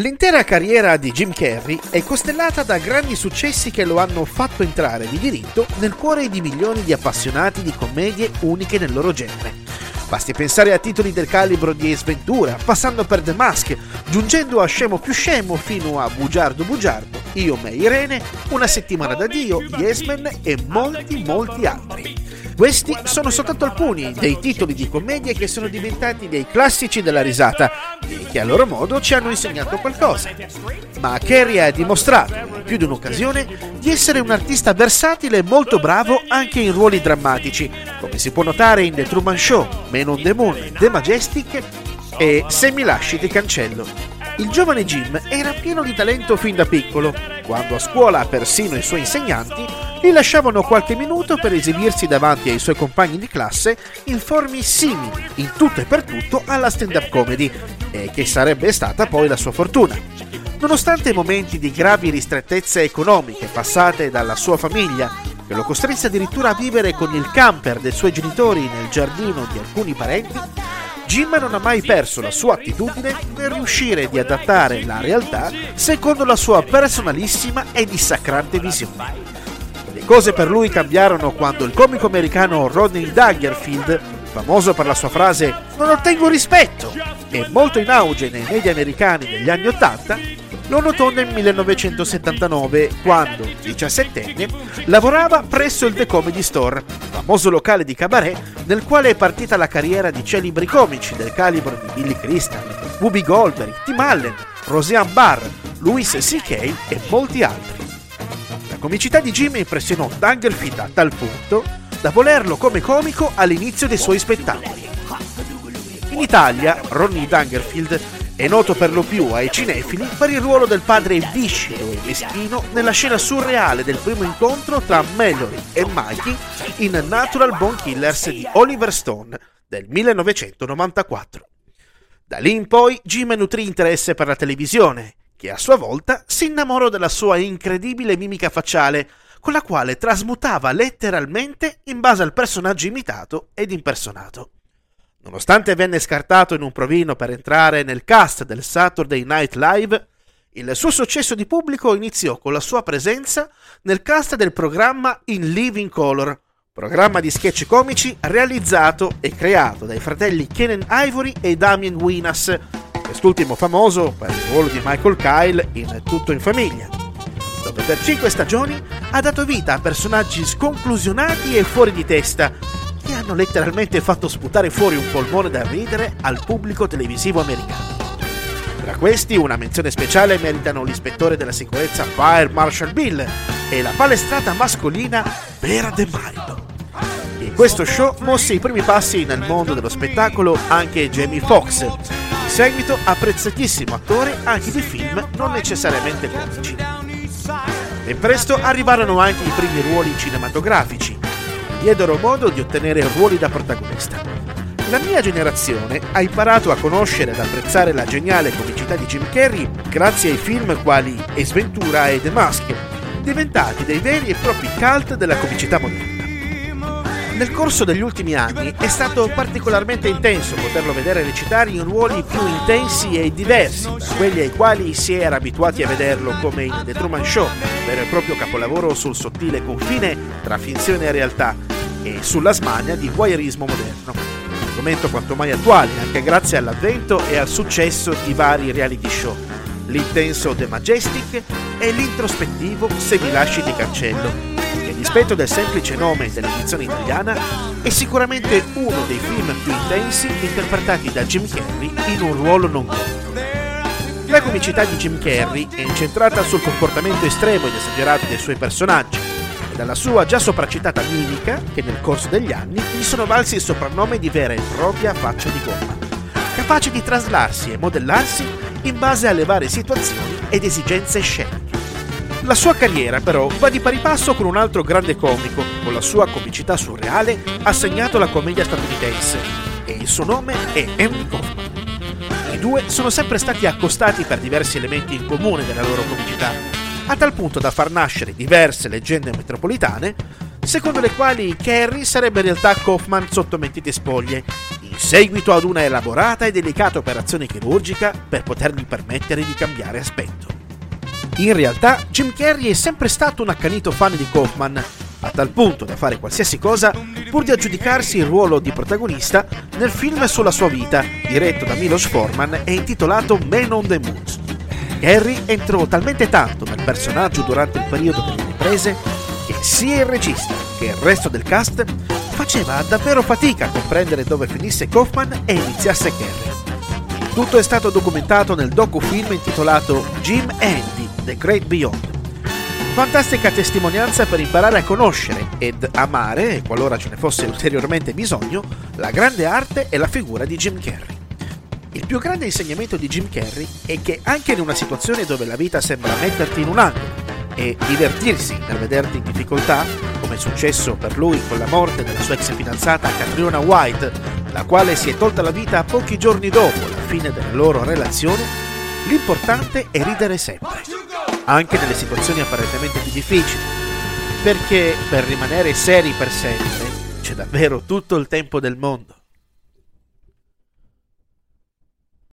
L'intera carriera di Jim Carrey è costellata da grandi successi che lo hanno fatto entrare di diritto nel cuore di milioni di appassionati di commedie uniche nel loro genere. Basti pensare a titoli del calibro di Ace Ventura, passando per The Mask, giungendo a Scemo più Scemo fino a Bugiardo Bugiardo, Io me Irene, Una settimana da Dio, Yes Man e molti molti altri. Questi sono soltanto alcuni dei titoli di commedie che sono diventati dei classici della risata e che a loro modo ci hanno insegnato qualcosa. Ma Carey ha dimostrato, in più di un'occasione, di essere un artista versatile e molto bravo anche in ruoli drammatici, come si può notare in The Truman Show, Men on the Moon, The Majestic e Se mi lasci ti cancello. Il giovane Jim era pieno di talento fin da piccolo, quando a scuola persino i suoi insegnanti gli lasciavano qualche minuto per esibirsi davanti ai suoi compagni di classe in forme simili, in tutto e per tutto, alla stand-up comedy, e che sarebbe stata poi la sua fortuna. Nonostante momenti di gravi ristrettezze economiche passate dalla sua famiglia, che lo costrinse addirittura a vivere con il camper dei suoi genitori nel giardino di alcuni parenti, Jim non ha mai perso la sua attitudine nel riuscire di adattare la realtà secondo la sua personalissima e dissacrante visione. Le cose per lui cambiarono quando il comico americano Rodney Dangerfield, famoso per la sua frase non ottengo rispetto e molto in auge nei media americani negli anni Ottanta, lo notò nel 1979 quando, 17enne, lavorava presso il The Comedy Store, famoso locale di cabaret nel quale è partita la carriera di celebri comici del calibro di Billy Crystal, Whoopi Goldberg, Tim Allen, Roseanne Barr, Louis C.K. e molti altri. La comicità di Jim impressionò Dangerfield a tal punto da volerlo come comico all'inizio dei suoi spettacoli. In Italia, Ronnie Dangerfield è noto per lo più ai cinefili per il ruolo del padre viscido e meschino nella scena surreale del primo incontro tra Mallory e Mikey in Natural Bone Killers di Oliver Stone del 1994. Da lì in poi Jim nutrì interesse per la televisione che a sua volta si innamorò della sua incredibile mimica facciale, con la quale trasmutava letteralmente in base al personaggio imitato ed impersonato. Nonostante venne scartato in un provino per entrare nel cast del Saturday Night Live, il suo successo di pubblico iniziò con la sua presenza nel cast del programma In Living Color, programma di sketch comici realizzato e creato dai fratelli Kenan Ivory e Damien Winas, quest'ultimo famoso per il ruolo di Michael Kyle in Tutto in famiglia, dove per cinque stagioni ha dato vita a personaggi sconclusionati e fuori di testa, hanno letteralmente fatto sputare fuori un polmone da ridere al pubblico televisivo americano. Tra questi una menzione speciale meritano l'ispettore della sicurezza Fire Marshal Bill e la palestrata mascolina Vera De Milo. In questo show mosse i primi passi nel mondo dello spettacolo anche Jamie Foxx, seguito apprezzatissimo attore anche di film non necessariamente comici. Ben presto arrivarono anche i primi ruoli cinematografici, diedero modo di ottenere ruoli da protagonista. La mia generazione ha imparato a conoscere ed apprezzare la geniale comicità di Jim Carrey grazie ai film quali Ace Ventura e The Mask, diventati dei veri e propri cult della comicità moderna. Nel corso degli ultimi anni è stato particolarmente intenso poterlo vedere recitare in ruoli più intensi e diversi da quelli ai quali si era abituati a vederlo come in The Truman Show, vero e proprio capolavoro sul sottile confine tra finzione e realtà e sulla smania di voyeurismo moderno. Argomento quanto mai attuale anche grazie all'avvento e al successo di vari reality show, l'intenso The Majestic e l'introspettivo Se mi lasci di cancello, dispetto del semplice nome dell'edizione italiana, è sicuramente uno dei film più intensi interpretati da Jim Carrey in un ruolo non comico. La comicità di Jim Carrey è incentrata sul comportamento estremo ed esagerato dei suoi personaggi e dalla sua già sopracitata mimica che nel corso degli anni gli sono valsi il soprannome di vera e propria faccia di gomma, capace di traslarsi e modellarsi in base alle varie situazioni ed esigenze sceniche. La sua carriera però va di pari passo con un altro grande comico, con la sua comicità surreale ha segnato la commedia statunitense e il suo nome è Henry Kaufman. I due sono sempre stati accostati per diversi elementi in comune della loro comicità, a tal punto da far nascere diverse leggende metropolitane, secondo le quali Carrie sarebbe in realtà Kaufman sotto mentite spoglie, in seguito ad una elaborata e delicata operazione chirurgica per potergli permettere di cambiare aspetto. In realtà, Jim Carrey è sempre stato un accanito fan di Kaufman, a tal punto da fare qualsiasi cosa pur di aggiudicarsi il ruolo di protagonista nel film sulla sua vita, diretto da Milos Forman e intitolato Man on the Moon. Harry entrò talmente tanto nel personaggio durante il periodo delle riprese che sia il regista che il resto del cast faceva davvero fatica a comprendere dove finisse Kaufman e iniziasse Carrey. Tutto è stato documentato nel docufilm intitolato Jim Andy, The Great Beyond, Fantastica testimonianza per imparare a conoscere ed amare, qualora ce ne fosse ulteriormente bisogno, la grande arte e la figura di Jim Carrey. Il più grande insegnamento di Jim Carrey è che anche in una situazione dove la vita sembra metterti in un angolo e divertirsi nel vederti in difficoltà, come è successo per lui con la morte della sua ex fidanzata Catriona White, la quale si è tolta la vita pochi giorni dopo la fine della loro relazione, l'importante è ridere sempre anche nelle situazioni apparentemente più difficili, perché per rimanere seri per sempre c'è davvero tutto il tempo del mondo.